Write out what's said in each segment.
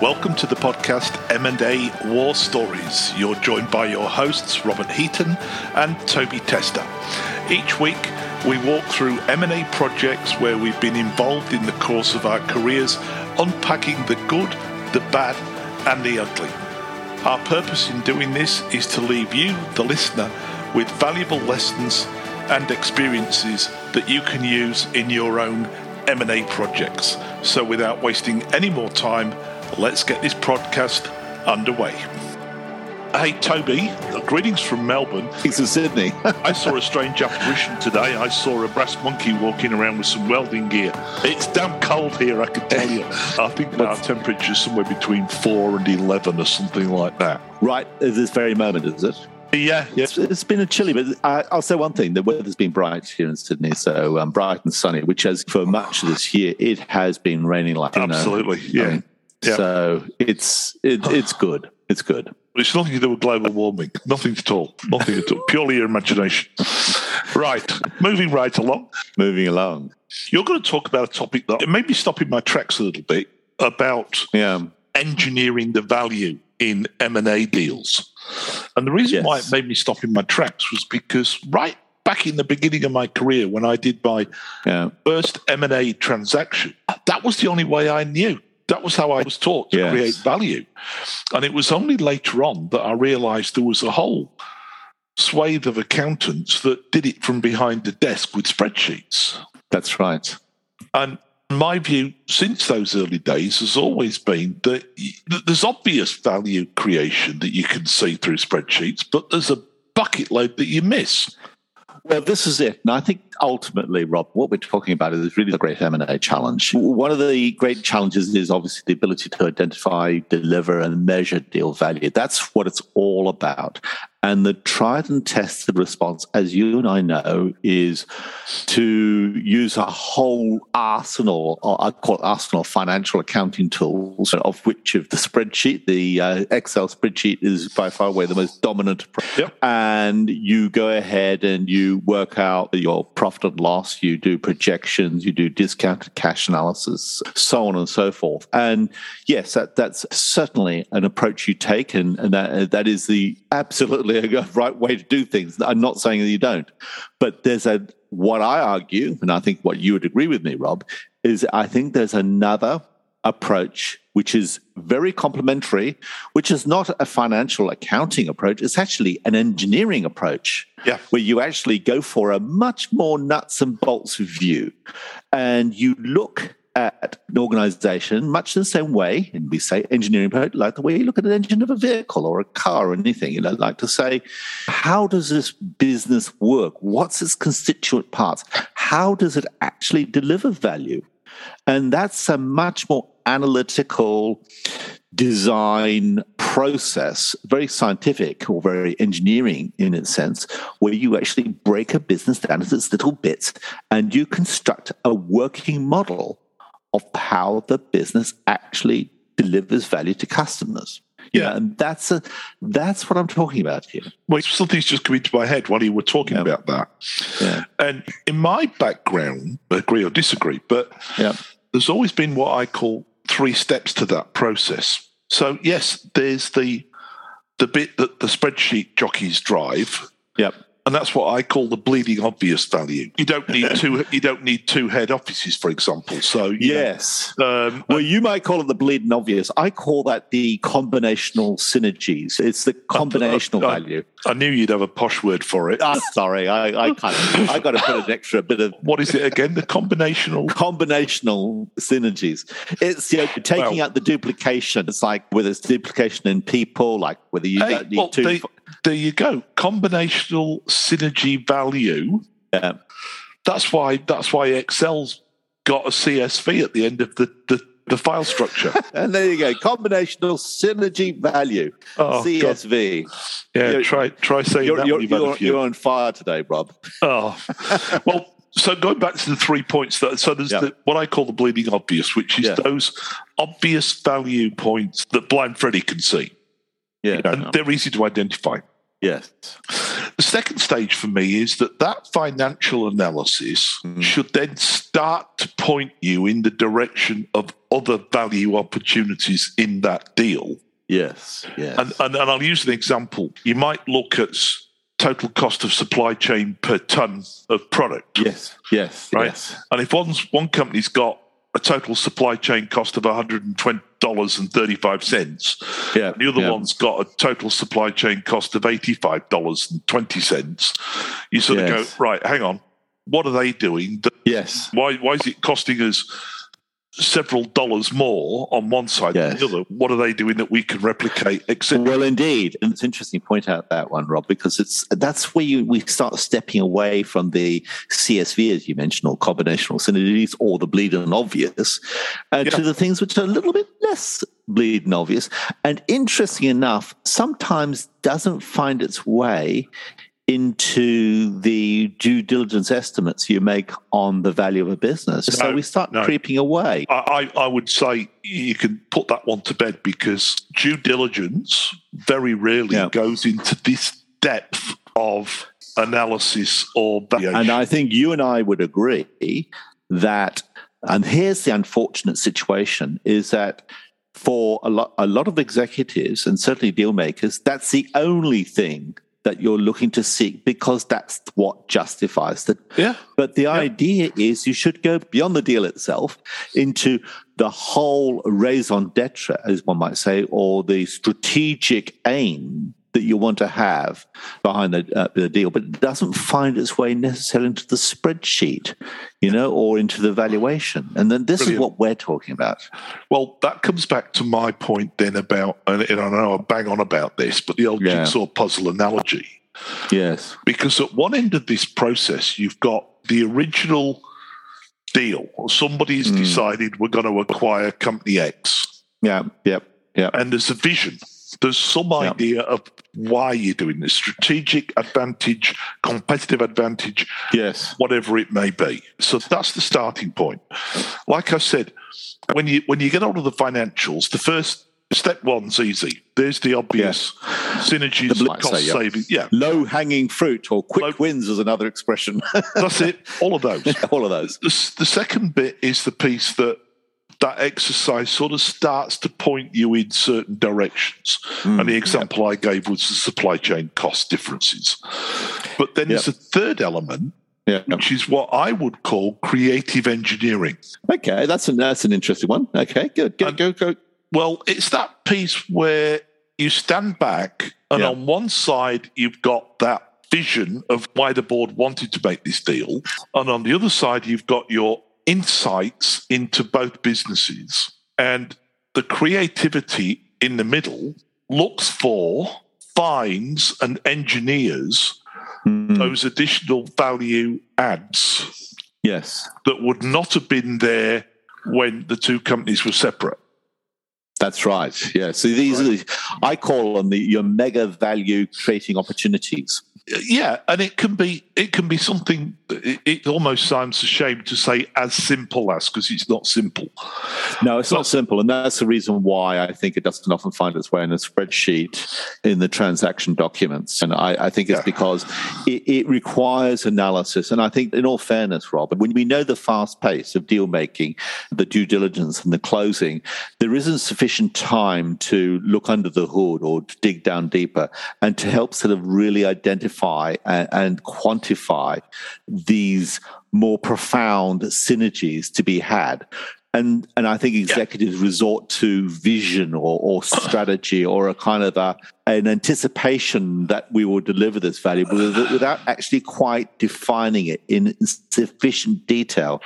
Welcome to the podcast M&A War Stories. You're joined by your hosts Robert Heaton and Toby Tester. Each week we walk through M&A projects where we've been involved in the course of our careers, unpacking the good, the bad and the ugly. Our purpose in doing this is to leave you, the listener, with valuable lessons and experiences that you can use in your own M&A projects. So without wasting any more time, let's get this podcast underway. Hey, Toby, greetings from Melbourne. He's in Sydney. I saw a strange apparition today. I saw a brass monkey walking around with some welding gear. It's damn cold here, I can tell you. I think our temperature is somewhere between 4 and 11 or something like that. Right at this very moment, is it? Yeah, yeah. It's, it's been a chilly, but I, will say one thing: the weather's been bright here in Sydney, so um, bright and sunny. Which has, for much of this year, it has been raining like absolutely, you know, yeah. I mean, So it's it, it's good. It's good. It's nothing to do with global warming. Nothing at all. Nothing at all. Purely your imagination. Right. Moving right along. Moving along. You're going to talk about a topic that it may be stopping my tracks a little bit about yeah. engineering the value in M&A deals. And the reason yes. why it made me stop in my tracks was because right back in the beginning of my career when I did my yeah. first M&A transaction, that was the only way I knew that was how I was taught to yes. create value. And it was only later on that I realized there was a whole swathe of accountants that did it from behind the desk with spreadsheets. That's right. And my view since those early days has always been that there's obvious value creation that you can see through spreadsheets, but there's a bucket load that you miss. Well, this is it. And I think ultimately, Rob, what we're talking about is really the great M&A challenge. One of the great challenges is obviously the ability to identify, deliver, and measure deal value. That's what it's all about. And the tried and tested response, as you and I know, is to use a whole arsenal, or I call it arsenal financial accounting tools, of which of the spreadsheet, the uh, Excel spreadsheet is by far away the most dominant. Yep. And you go ahead and you work out your profit and loss, you do projections, you do discounted cash analysis, so on and so forth. And yes, that, that's certainly an approach you take, and, and that, that is the absolutely a right way to do things. I'm not saying that you don't, but there's a what I argue, and I think what you would agree with me, Rob, is I think there's another approach which is very complementary, which is not a financial accounting approach. It's actually an engineering approach, yeah. where you actually go for a much more nuts and bolts view, and you look at an organization much the same way, and we say engineering, like the way you look at an engine of a vehicle or a car or anything, you know, like to say, how does this business work? What's its constituent parts? How does it actually deliver value? And that's a much more analytical design process, very scientific or very engineering in its sense, where you actually break a business down into its little bits and you construct a working model of how the business actually delivers value to customers. Yeah, and that's a that's what I'm talking about here. Well, something's just come into my head while you were talking yeah. about that. Yeah. And in my background, agree or disagree, but yeah. there's always been what I call three steps to that process. So yes, there's the the bit that the spreadsheet jockeys drive. Yep and that's what I call the bleeding obvious value. You don't need two. You don't need two head offices, for example. So yes, know, um, well, you might call it the bleeding obvious. I call that the combinational synergies. It's the combinational I, I, value. I knew you'd have a posh word for it. Oh, sorry, I, I kind of, I got to put an extra bit of what is it again? The combinational combinational synergies. It's you know, taking well, out the duplication. It's like whether it's duplication in people, like whether you hey, don't need well, two. They, there you go. Combinational synergy value. Yeah. That's why that's why Excel's got a CSV at the end of the, the, the file structure. and there you go. Combinational synergy value. Oh, CSV. God. Yeah, you're, try try saying you're, that. You're, you're, you're, on fire today, Rob. Oh. well, so going back to the three points that so there's yeah. the, what I call the bleeding obvious, which is yeah. those obvious value points that blind Freddy can see. Yeah. You know, and they're easy to identify. Yes. The second stage for me is that that financial analysis mm. should then start to point you in the direction of other value opportunities in that deal. Yes, yes. And, and, and I'll use an example. You might look at total cost of supply chain per ton of product. Yes, yes, right. Yes. And if one's one company's got a total supply chain cost of $120.35. Yeah, the other yeah. one's got a total supply chain cost of $85.20. You sort yes. of go, right, hang on, what are they doing? Yes. Why, why is it costing us several dollars more on one side yes. than the other. What are they doing that we can replicate? Etc. Well, indeed, and it's interesting to point out that one, Rob, because it's that's where you, we start stepping away from the CSV, as you mentioned, or combinational synergies, or the bleeding obvious, uh, yeah. to the things which are a little bit less bleeding obvious. And interesting enough, sometimes doesn't find its way into the due diligence estimates you make on the value of a business. No, so we start no. creeping away. I, I, would say you can put that one to bed because due diligence very rarely yeah. goes into this depth of analysis or valuation. And I think you and I would agree that, and here's the unfortunate situation, is that for a lot, a lot of executives and certainly deal makers, that's the only thing that you're looking to seek because that's what justifies it. Yeah. But the yeah. idea is you should go beyond the deal itself into the whole raison d'etre, as one might say, or the strategic aim that you want to have behind the, uh, the deal, but it doesn't find its way necessarily into the spreadsheet, you know, or into the valuation. And then this Brilliant. is what we're talking about. Well, that comes back to my point then about, and I know I bang on about this, but the old yeah. jigsaw puzzle analogy. Yes. Because at one end of this process, you've got the original deal. Somebody's mm. decided we're going to acquire company X. Yeah, yep, yeah. And there's a vision there's some yeah. idea of why you're doing this strategic advantage, competitive advantage, yes, whatever it may be. So that's the starting point. Like I said, when you when you get onto the financials, the first step one's easy. There's the obvious synergies, the cost say, yeah. savings. Yeah, low hanging fruit or quick Low, wins is another expression. that's it. All of those. All of those. The, the second bit is the piece that that exercise sort of starts to point you in certain directions. Mm, and the example I gave was the supply chain cost differences. But then there's a third element, yeah. which is what I would call creative engineering. Okay, that's an, that's an interesting one. Okay, good. Go, and, go, go. Well, it's that piece where you stand back, and on one side, you've got that vision of why the board wanted to make this deal. And on the other side, you've got your insights into both businesses. And the creativity in the middle looks for, finds, and engineers mm. those additional value adds. Yes. That would not have been there when the two companies were separate. That's right. Yeah. So these right. are, the, I call them the, your mega value creating opportunities yeah, and it can be it can be something. It, it almost sounds a shame to say as simple as because it's not simple. No, it's but, not simple, and that's the reason why I think it doesn't often find its way in a spreadsheet in the transaction documents. And I, I think it's yeah. because it, it, requires analysis. And I think, in all fairness, Rob, when we know the fast pace of deal making, the due diligence, and the closing, there isn't sufficient time to look under the hood or to dig down deeper and to help sort of really identify identify and, and quantify these more profound synergies to be had and and I think executives yeah. resort to vision or, or strategy or a kind of a, an anticipation that we will deliver this value without actually quite defining it in sufficient detail.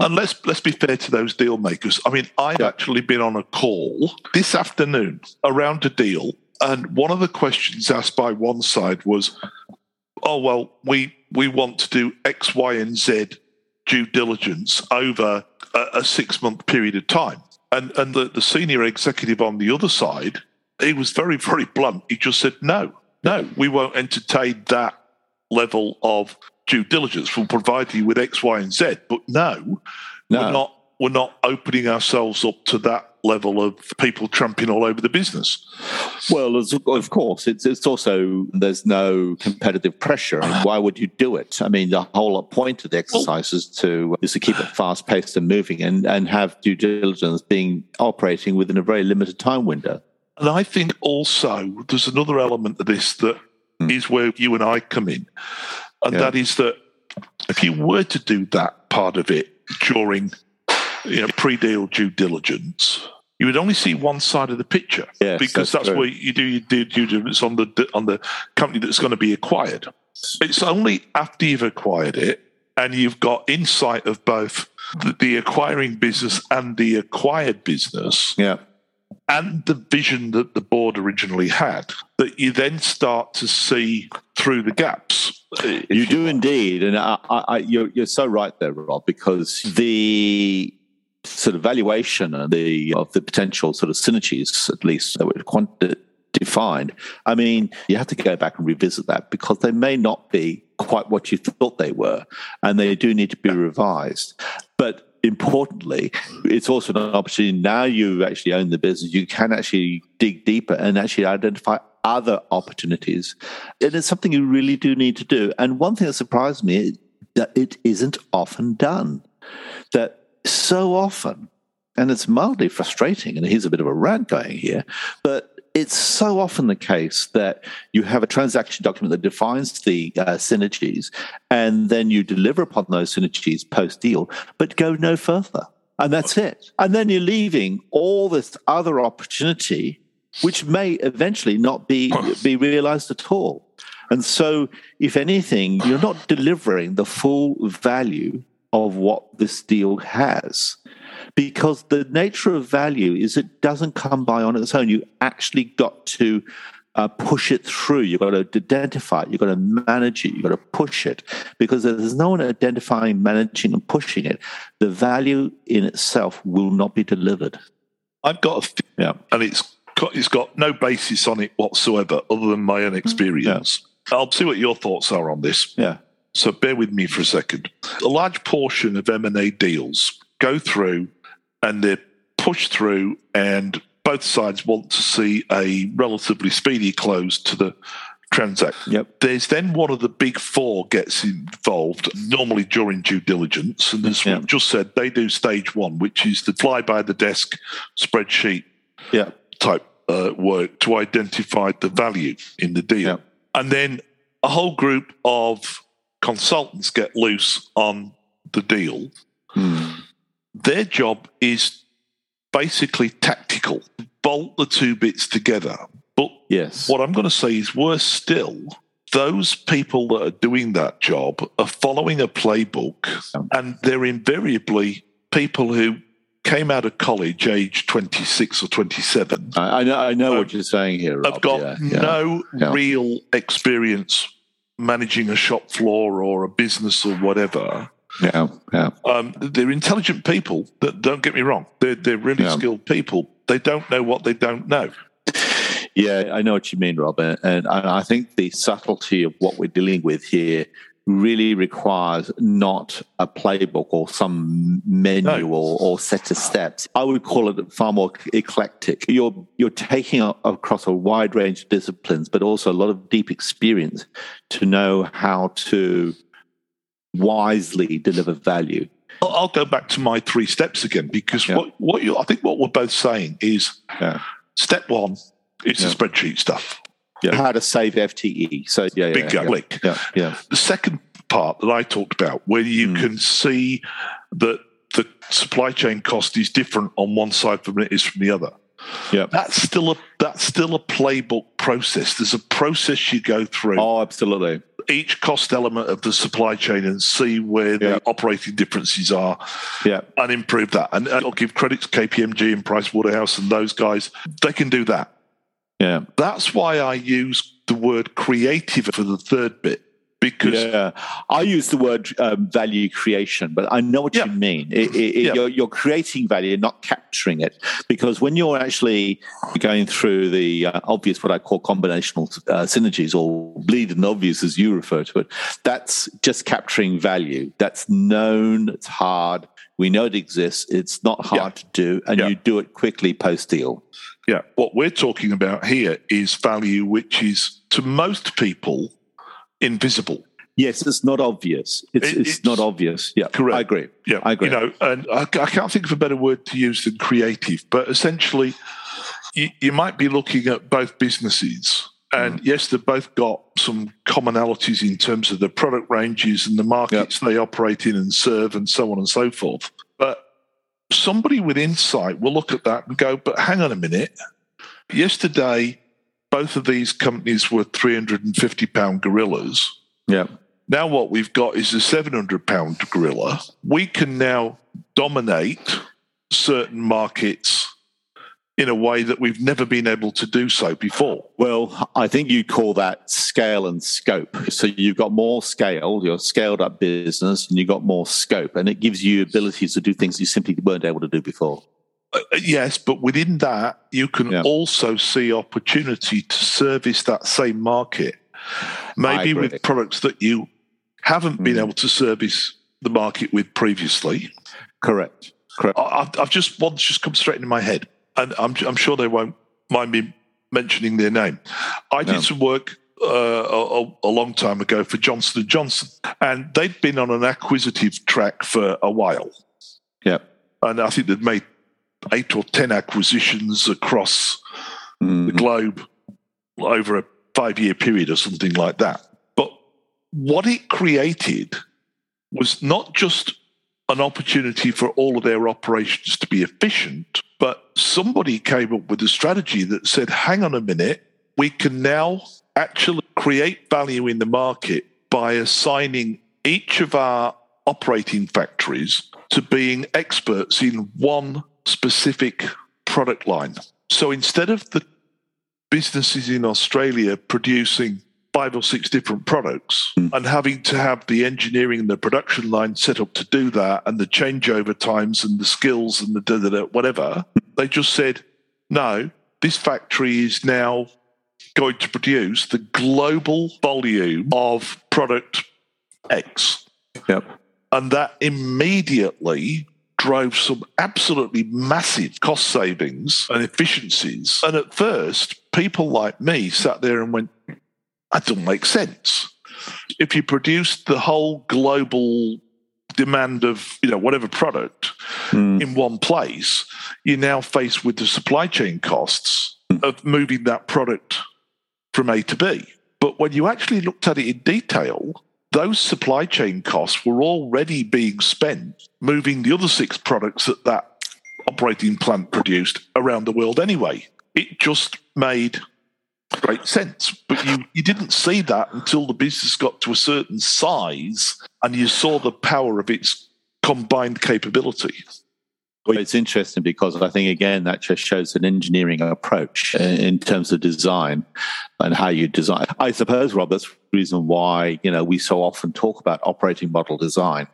And let's let's be fair to those deal makers. I mean, I've yeah. actually been on a call this afternoon around a deal, and one of the questions asked by one side was, oh well, we we want to do X, Y, and Z due diligence over a, a six month period of time. And and the, the senior executive on the other side, he was very, very blunt. He just said, No, no, we won't entertain that level of due diligence. We'll provide you with X, Y, and Z. But no, no. we're not we're not opening ourselves up to that level of people tramping all over the business. Well, of course, it's it's also there's no competitive pressure. I mean, why would you do it? I mean, the whole point of the exercise is to is to keep it fast paced and moving, and and have due diligence being operating within a very limited time window. And I think also there's another element of this that mm. is where you and I come in, and yeah. that is that if you were to do that part of it during you know, pre-deal due diligence, you would only see one side of the picture yes, because that's, that's where you do your due diligence on the on the company that's going to be acquired. It's only after you've acquired it and you've got insight of both the, the acquiring business and the acquired business. Yeah. And the vision that the board originally had, that you then start to see through the gaps. You do indeed, and I, I, you're, you're so right there, Rob, because the sort of valuation of the of the potential sort of synergies, at least that were quanti- defined. I mean, you have to go back and revisit that because they may not be quite what you thought they were, and they do need to be revised. But importantly, it's also an opportunity now you actually own the business, you can actually dig deeper and actually identify other opportunities. And it's something you really do need to do. And one thing that surprised me that it isn't often done. That so often, and it's mildly frustrating, and here's a bit of a rant going here, but it's so often the case that you have a transaction document that defines the uh, synergies, and then you deliver upon those synergies post deal, but go no further. And that's it. And then you're leaving all this other opportunity, which may eventually not be, be realized at all. And so, if anything, you're not delivering the full value of what this deal has. Because the nature of value is it doesn't come by on its own. You actually got to uh, push it through. You've got to identify it. You've got to manage it. You've got to push it. Because if there's no one identifying, managing, and pushing it, the value in itself will not be delivered. I've got a yeah. and it's got, it's got no basis on it whatsoever other than my own experience. Yeah. I'll see what your thoughts are on this. Yeah. So bear with me for a second. A large portion of M&A deals go through and they're pushed through and both sides want to see a relatively speedy close to the transaction. Yep. There's then one of the big four gets involved, normally during due diligence. And as yep. just said, they do stage one, which is the fly by the desk spreadsheet yep. type uh, work to identify the value in the deal. Yep. And then a whole group of consultants get loose on the deal, hmm. their job is basically tactical, bolt the two bits together. But yes. what I'm going to say is worse still, those people that are doing that job are following a playbook, and they're invariably people who came out of college age 26 or 27. I, I know, I know um, what you're saying here. Rob. I've got yeah, no yeah. real experience managing a shop floor or a business or whatever. Yeah, yeah. Um, they're intelligent people. That don't get me wrong. They're they're really yeah. skilled people. They don't know what they don't know. Yeah, I know what you mean, Robert. And I think the subtlety of what we're dealing with here really requires not a playbook or some menu no. or, or, set of steps. I would call it far more eclectic. You're you're taking a, across a wide range of disciplines, but also a lot of deep experience to know how to wisely deliver value. I'll go back to my three steps again because yeah. what what you I think what we're both saying is yeah. step one is yeah. the spreadsheet stuff yeah. how to save FTE. So yeah, big yeah, click. Yeah, yeah. The second part that I talked about, where you mm. can see that the supply chain cost is different on one side from it is from the other. Yeah, that's still a that's still a playbook process. There's a process you go through. Oh, absolutely. Each cost element of the supply chain and see where yeah. the operating differences are. Yeah, and improve that. And, and I'll give credit to KPMG and Price Waterhouse and those guys. They can do that. Yeah. That's why I use the word creative for the third bit. because yeah, I use the word um, value creation, but I know what Yeah. you mean. It, it, Yeah. you're, you're creating value, not capturing it, because when you're actually going through the uh, obvious, what I call combinational uh, synergies or bleeding obvious, as you refer to it, that's just capturing value. That's known. It's hard. We know it exists. It's not hard to do, and you do it quickly post deal. Yeah, what we're talking about here is value which is to most people invisible. Yes, it's not obvious. It's, It- it's, it's- not obvious. Yeah, Correct. I agree. Yeah, I agree. You know, and I, I can't think of a better word to use than creative, but essentially, you, you might be looking at both businesses. And mm. yes, they've both got some commonalities in terms of the product ranges and the markets they operate in and serve, and so on and so forth. Somebody with insight will look at that and go, but hang on a minute. Yesterday, both of these companies were 350 pound gorillas. Yeah. Now, what we've got is a 700 pound gorilla. We can now dominate certain markets in a way that we've never been able to do so before. Well, I think you call that scale and scope. So you've got more scale, you're scaled up business, and you've got more scope, and it gives you abilities to do things you simply weren't able to do before. Uh, yes, but within that, you can Yeah. also see opportunity to service that same market, maybe with products that you haven't been Mm. able to service the market with previously. Correct. Correct. I- I've, I've just one's just come straight into my head, and I'm I'm sure they won't mind me mentioning their name. I did No. some work uh, a, a- long time ago for Johnson and Johnson, and they'd been on an acquisitive track for a while, Yeah. and I think they'd made eight or ten acquisitions across the Mhm. globe over a five year period or something like that. But what it created was not just an opportunity for all of their operations to be efficient, somebody came up with a strategy that said, hang on a minute, we can now actually create value in the market by assigning each of our operating factories to being experts in one specific product line. So instead of the businesses in Australia producing five or six different products Mm. and having to have the engineering and the production line set up to do that and the changeover times and the skills and the da, da, da, whatever, they just said, no, this factory is now going to produce the global volume of product X. Yep. And that immediately drove some absolutely massive cost savings and efficiencies. And at first, people like me sat there and went, that doesn't make sense. If you produce the whole global demand of you know whatever product Mm. in one place, you're now faced with the supply chain costs of moving that product from A to B. But when you actually looked at it in detail, those supply chain costs were already being spent moving the other six products that that operating plant produced around the world anyway. It just made great sense. But you, you didn't see that until the business got to a certain size and you saw the power of its combined capability. Well, it's interesting because I think again that just shows an engineering approach uh, in terms of design and how you design. I suppose, Rob, that's reason why you know we so often talk about operating model design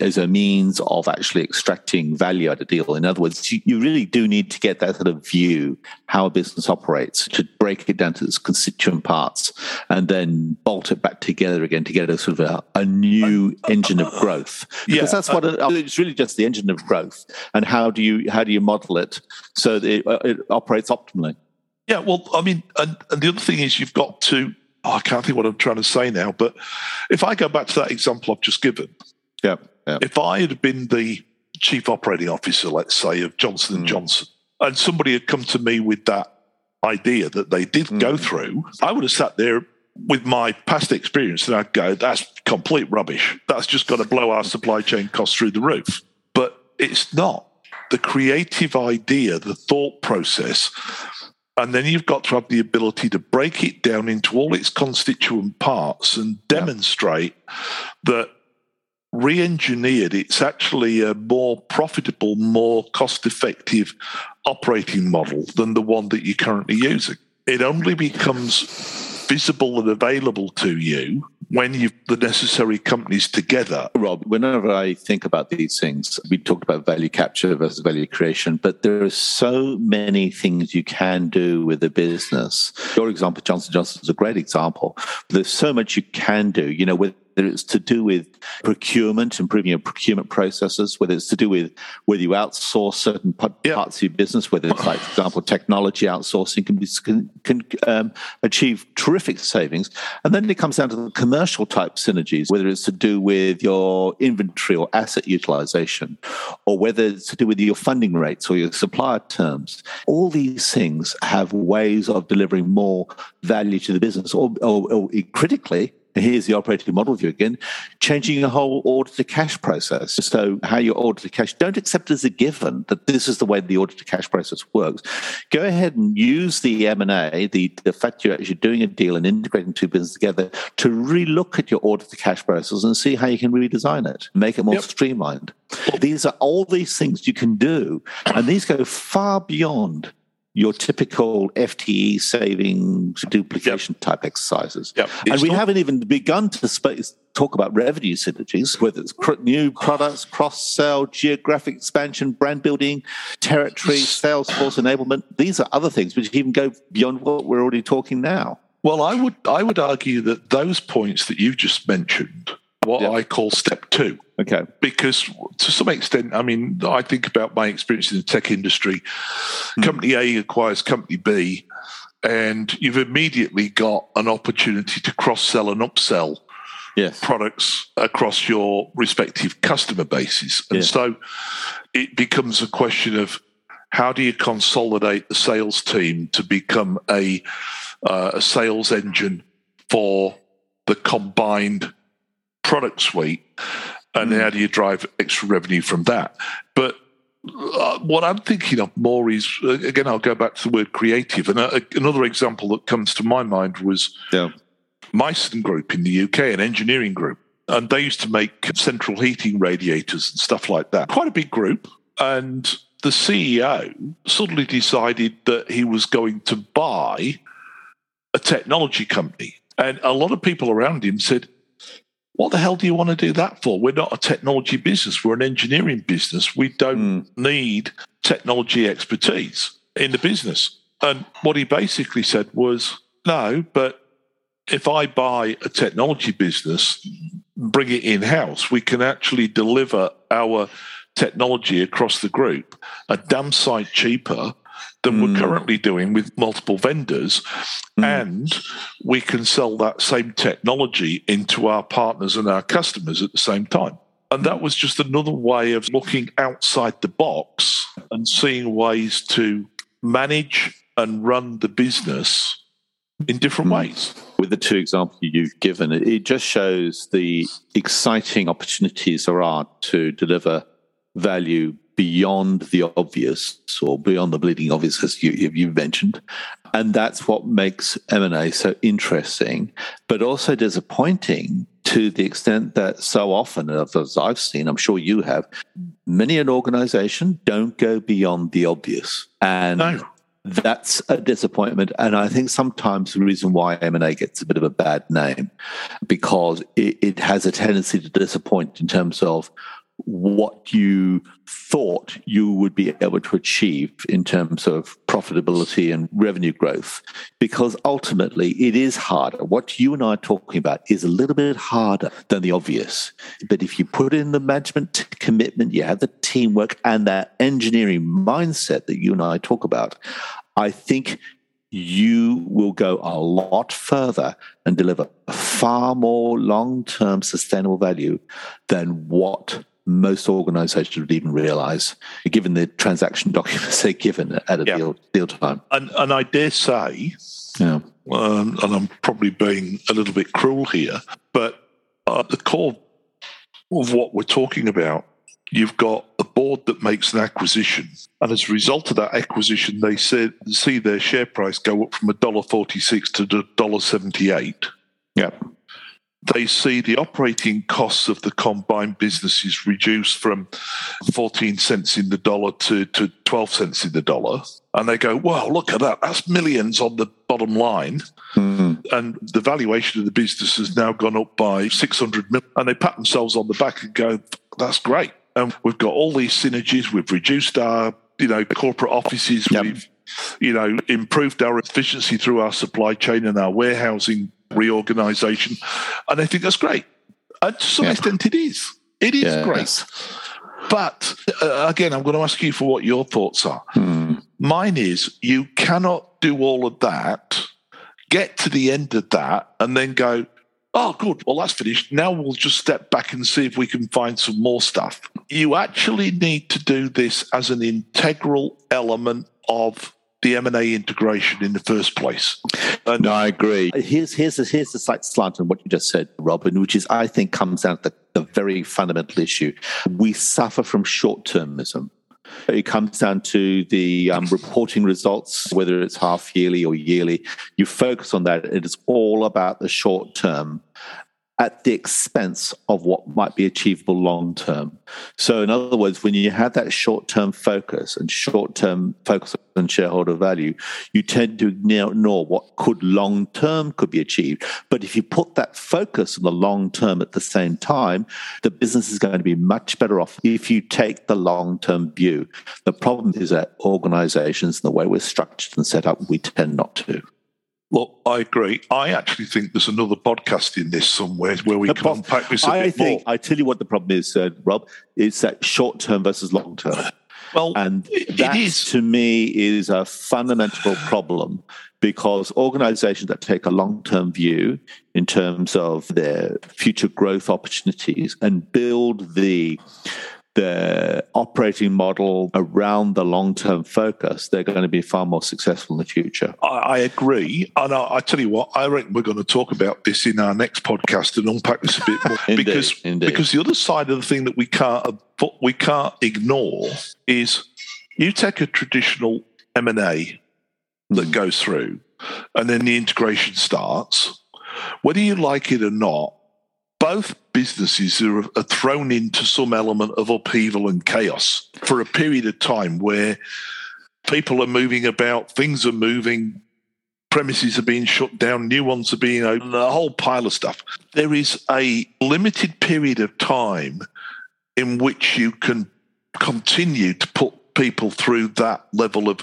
as a means of actually extracting value out of a deal. In other words, you, really do need to get that sort of view how a business operates to break it down to its constituent parts and then bolt it back together again to get a sort of a, a new engine of growth. Yeah, Because that's what it, it's really just the engine of growth and how do you how do you model it so that it, uh, it operates optimally Yeah, well, I mean, and, and the other thing is you've got to, oh, I can't think what I'm trying to say now, but if I go back to that example I've just given, yeah yeah if I had been the chief operating officer, let's say, of Johnson and Mm. Johnson, and somebody had come to me with that idea that they did go Mm. through, I would have sat there with my past experience and I'd go, that's complete rubbish. That's just going to blow our supply chain costs through the roof. But it's not. The creative idea, the thought process, and then you've got to have the ability to break it down into all its constituent parts and demonstrate that re-engineered it's actually a more profitable more cost effective operating model than the one that you're currently using. It only becomes visible and available to you when you've the necessary companies together. Rob, whenever I think about these things, we talked about value capture versus value creation, but there are so many things you can do with a business. Your example, Johnson Johnson, is a great example. There's so much you can do. You know, with whether it's to do with procurement, improving your procurement processes, whether it's to do with whether you outsource certain parts yeah. of your business, whether it's like, for example, technology outsourcing can, be, can, can um, achieve terrific savings. And then it comes down to the commercial type synergies, whether it's to do with your inventory or asset utilization, or whether it's to do with your funding rates or your supplier terms. All these things have ways of delivering more value to the business, or, or, or critically, here's the operating model view again, changing the whole order to cash process. So how you order to cash, don't accept as a given that this is the way the order to cash process works. Go ahead and use the M&A, the, the fact you're actually doing a deal and integrating two businesses together to relook at your order to cash process and see how you can redesign it, make it more yep. streamlined. These are all these things you can do, and these go far beyond your typical FTE savings duplication yep. type exercises. Yep. And we not- haven't even begun to space, talk about revenue synergies, whether it's new products, cross sell, geographic expansion, brand building, territory, sales force enablement. These are other things which even go beyond what we're already talking now. Well, I would I would argue that those points that you've just mentioned, what yep. I call step two, Okay. Because to some extent, I mean, I think about my experience in the tech industry. Mm. Company A acquires Company B, and you've immediately got an opportunity to cross sell and upsell yes. products across your respective customer bases. And yes. so it becomes a question of how do you consolidate the sales team to become a, uh, a sales engine for the combined product suite and mm. how do you drive extra revenue from that? But uh, what I'm thinking of more is uh, again, I'll go back to the word creative. And uh, another example that comes to my mind was yeah. Myson Group in the UK, an engineering group. And they used to make central heating radiators and stuff like that. Quite a big group. And the CEO suddenly decided that he was going to buy a technology company. And a lot of people around him said, what the hell do you want to do that for? We're not a technology business, we're an engineering business. We don't mm. need technology expertise in the business. And what he basically said was, no, but if I buy a technology business, bring it in house, we can actually deliver our technology across the group a damn sight cheaper than mm. we're currently doing with multiple vendors. Mm. And we can sell that same technology into our partners and our customers at the same time. And that was just another way of looking outside the box and seeing ways to manage and run the business in different mm. ways. With the two examples you've given, it just shows the exciting opportunities there are to deliver value beyond the obvious or beyond the bleeding obvious, as you, you mentioned. And that's what makes M&A so interesting, but also disappointing to the extent that so often, as I've seen, I'm sure you have, many an organization don't go beyond the obvious. And no. that's a disappointment. And I think sometimes the reason why M&A gets a bit of a bad name, because it, it has a tendency to disappoint in terms of what you thought you would be able to achieve in terms of profitability and revenue growth, because ultimately it is harder. What you and I are talking about is a little bit harder than the obvious. But if you put in the management commitment, you have the teamwork and that engineering mindset that you and I talk about, I think you will go a lot further and deliver far more long term sustainable value than what most organizations would even realize, given the transaction documents they're given at a yeah. deal, deal time. And, and I dare say, yeah. Um, and I'm probably being a little bit cruel here, but at the core of what we're talking about, you've got a board that makes an acquisition. And as a result of that acquisition, they said, see their share price go up from $1.46 to $1.78. Yeah. They see the operating costs of the combined businesses reduced from 14 cents in the dollar to, to 12 cents in the dollar. And they go, wow, look at that. That's millions on the bottom line. Mm-hmm. And the valuation of the business has now gone up by 600 million. And they pat themselves on the back and go, that's great. And we've got all these synergies. We've reduced our, you know, corporate offices. Yep. We've, you know, improved our efficiency through our supply chain and our warehousing reorganization. And I think that's great. And to some yeah. extent, it is. It is yes. great. But uh, again, I'm going to ask you for what your thoughts are. Hmm. Mine is you cannot do all of that, get to the end of that, and then go, oh, good, well, that's finished. Now we'll just step back and see if we can find some more stuff. You actually need to do this as an integral element of the M&A integration in the first place. And no, I agree. Here's here's a, here's the slight slant on what you just said, Robin, which is I think comes down to the, the very fundamental issue. We suffer from short termism. It comes down to the um, reporting results, whether it's half yearly or yearly. You focus on that. It is all about the short term at the expense of what might be achievable long term. So, in other words, when you have that short term focus and short term focus on shareholder value, you tend to ignore what could long term could be achieved. But if you put that focus on the long term at the same time, the business is going to be much better off if you take the long term view. The problem is that organizations, and the way we're structured and set up, we tend not to. Well, I agree. I actually think there's another podcast in this somewhere where we can unpack this a I bit think, more. I tell you what the problem is, uh, Rob. It's that short term versus long term. Well, and that to me is a fundamental problem because organizations that take a long term view in terms of their future growth opportunities and build the the operating model around the long term focus, they're going to be far more successful in the future. I, I agree. And I, I, tell you what, I reckon we're going to talk about this in our next podcast and unpack this a bit more. indeed, because, indeed. because the other side of the thing that we can't, we can't ignore is you take a traditional M&A that goes through and then the integration starts. Whether you like it or not, both businesses are, are, thrown into some element of upheaval and chaos for a period of time where people are moving about, things are moving, premises are being shut down, new ones are being opened, a whole pile of stuff. There is a limited period of time in which you can continue to put people through that level of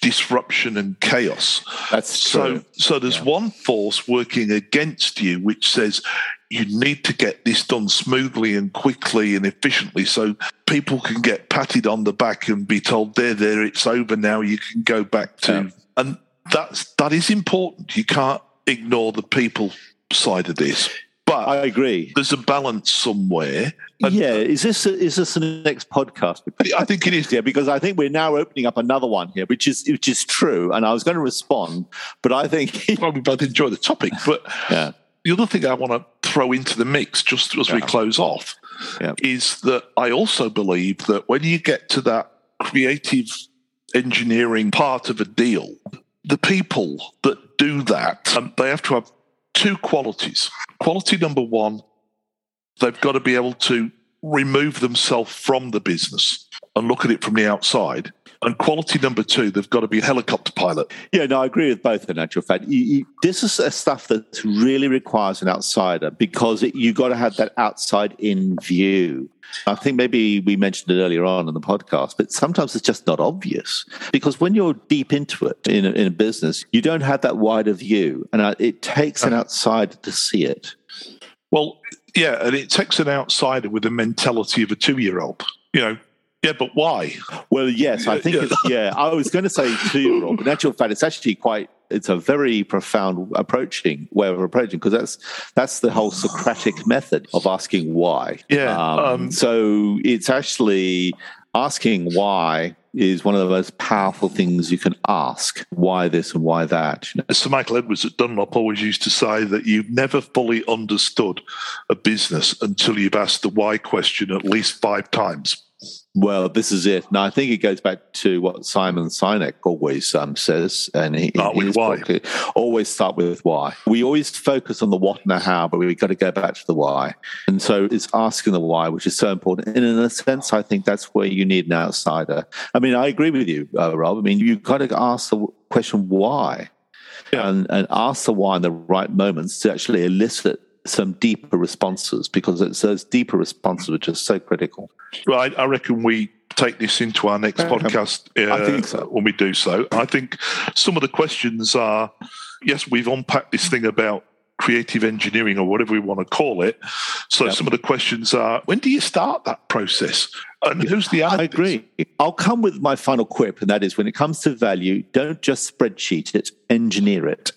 disruption and chaos. That's true. So, so there's yeah. one force working against you, which says you need to get this done smoothly and quickly and efficiently so people can get patted on the back and be told there there it's over now you can go back to yeah. and that's that is important you can't ignore the people side of this but I agree. There's a balance somewhere. yeah, is this is this the next podcast? I think it is. Yeah, because I think we're now opening up another one here, which is which is true. And I was going to respond, but I think well, we both enjoy the topic. But yeah. The other thing I want to throw into the mix just as yeah. we close off yeah. is that I also believe that when you get to that creative engineering part of a deal, the people that do that, um, they have to have two qualities. Quality number one, they've got to be able to remove themselves from the business and look at it from the outside. And quality number two, they've got to be a helicopter pilot. Yeah, no, I agree with both in actual fact. You, you, this is a stuff that really requires an outsider because it, you've got to have that outside in view. I think maybe we mentioned it earlier on in the podcast, but sometimes it's just not obvious because when you're deep into it in a, in a business, you don't have that wider view, and uh, it takes an uh-huh. outsider to see it. Well, yeah, and it takes an outsider with the mentality of a two-year-old. You know, yeah, but why? Well, yes, I think yeah. it's, yeah. I was going to say two Rob. In actual fact, it's actually quite. It's a very profound approaching way of approaching because that's that's the whole Socratic method of asking why. Yeah. Um, um, so it's actually asking why is one of the most powerful things you can ask. Why this and why that? You know? Sir Michael Edwardes at Dunlop always used to say that you've never fully understood a business until you've asked the why question at least five times. Well, this is it. Now, I think it goes back to what Simon Sinek always um, says, and he, Start with why. book, always start with why. We always focus on the what and the how, but we've got to go back to the why. And so it's asking the why, which is so important. And in a sense, I think that's where you need an outsider. I mean, I agree with you, uh, Rob. I mean, you've got to ask the question why, Yeah. and, and ask the why in the right moments to actually elicit some deeper responses because it's those deeper responses which are so critical. Well, I, I reckon we take this into our next Okay. podcast uh, I think so. when we do so. I think some of the questions are yes, we've unpacked this thing about creative engineering or whatever we want to call it. So Yep. some of the questions are when do you start that process? And who's the I agree. I'll come with my final quip, and that is when it comes to value, don't just spreadsheet it, engineer it.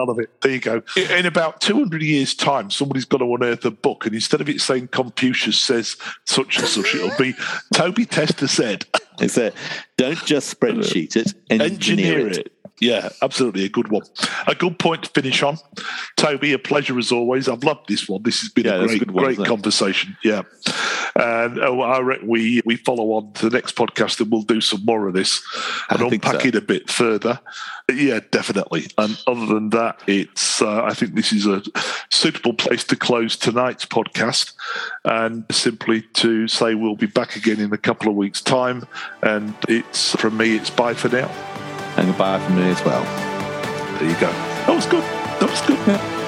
I love it. There you go. In about 200 years' time, somebody's got to unearth a book, and instead of it saying Confucius says such and such, it'll be Toby Tester said. It's a don't just spreadsheet it, engineer, it. Yeah, absolutely. A good one. A good point to finish on. Toby, a pleasure as always. I've loved this one. This has been Yeah, a a great, good one, great conversation. Yeah. And uh, I reckon we, we follow on to the next podcast and we'll do some more of this and unpack so. it a bit further. Yeah, definitely. And other than that, it's uh, I think this is a suitable place to close tonight's podcast and simply to say we'll be back again in a couple of weeks' time. And it's from me, it's bye for now. And goodbye from me as well. There you go. That was good. That was good.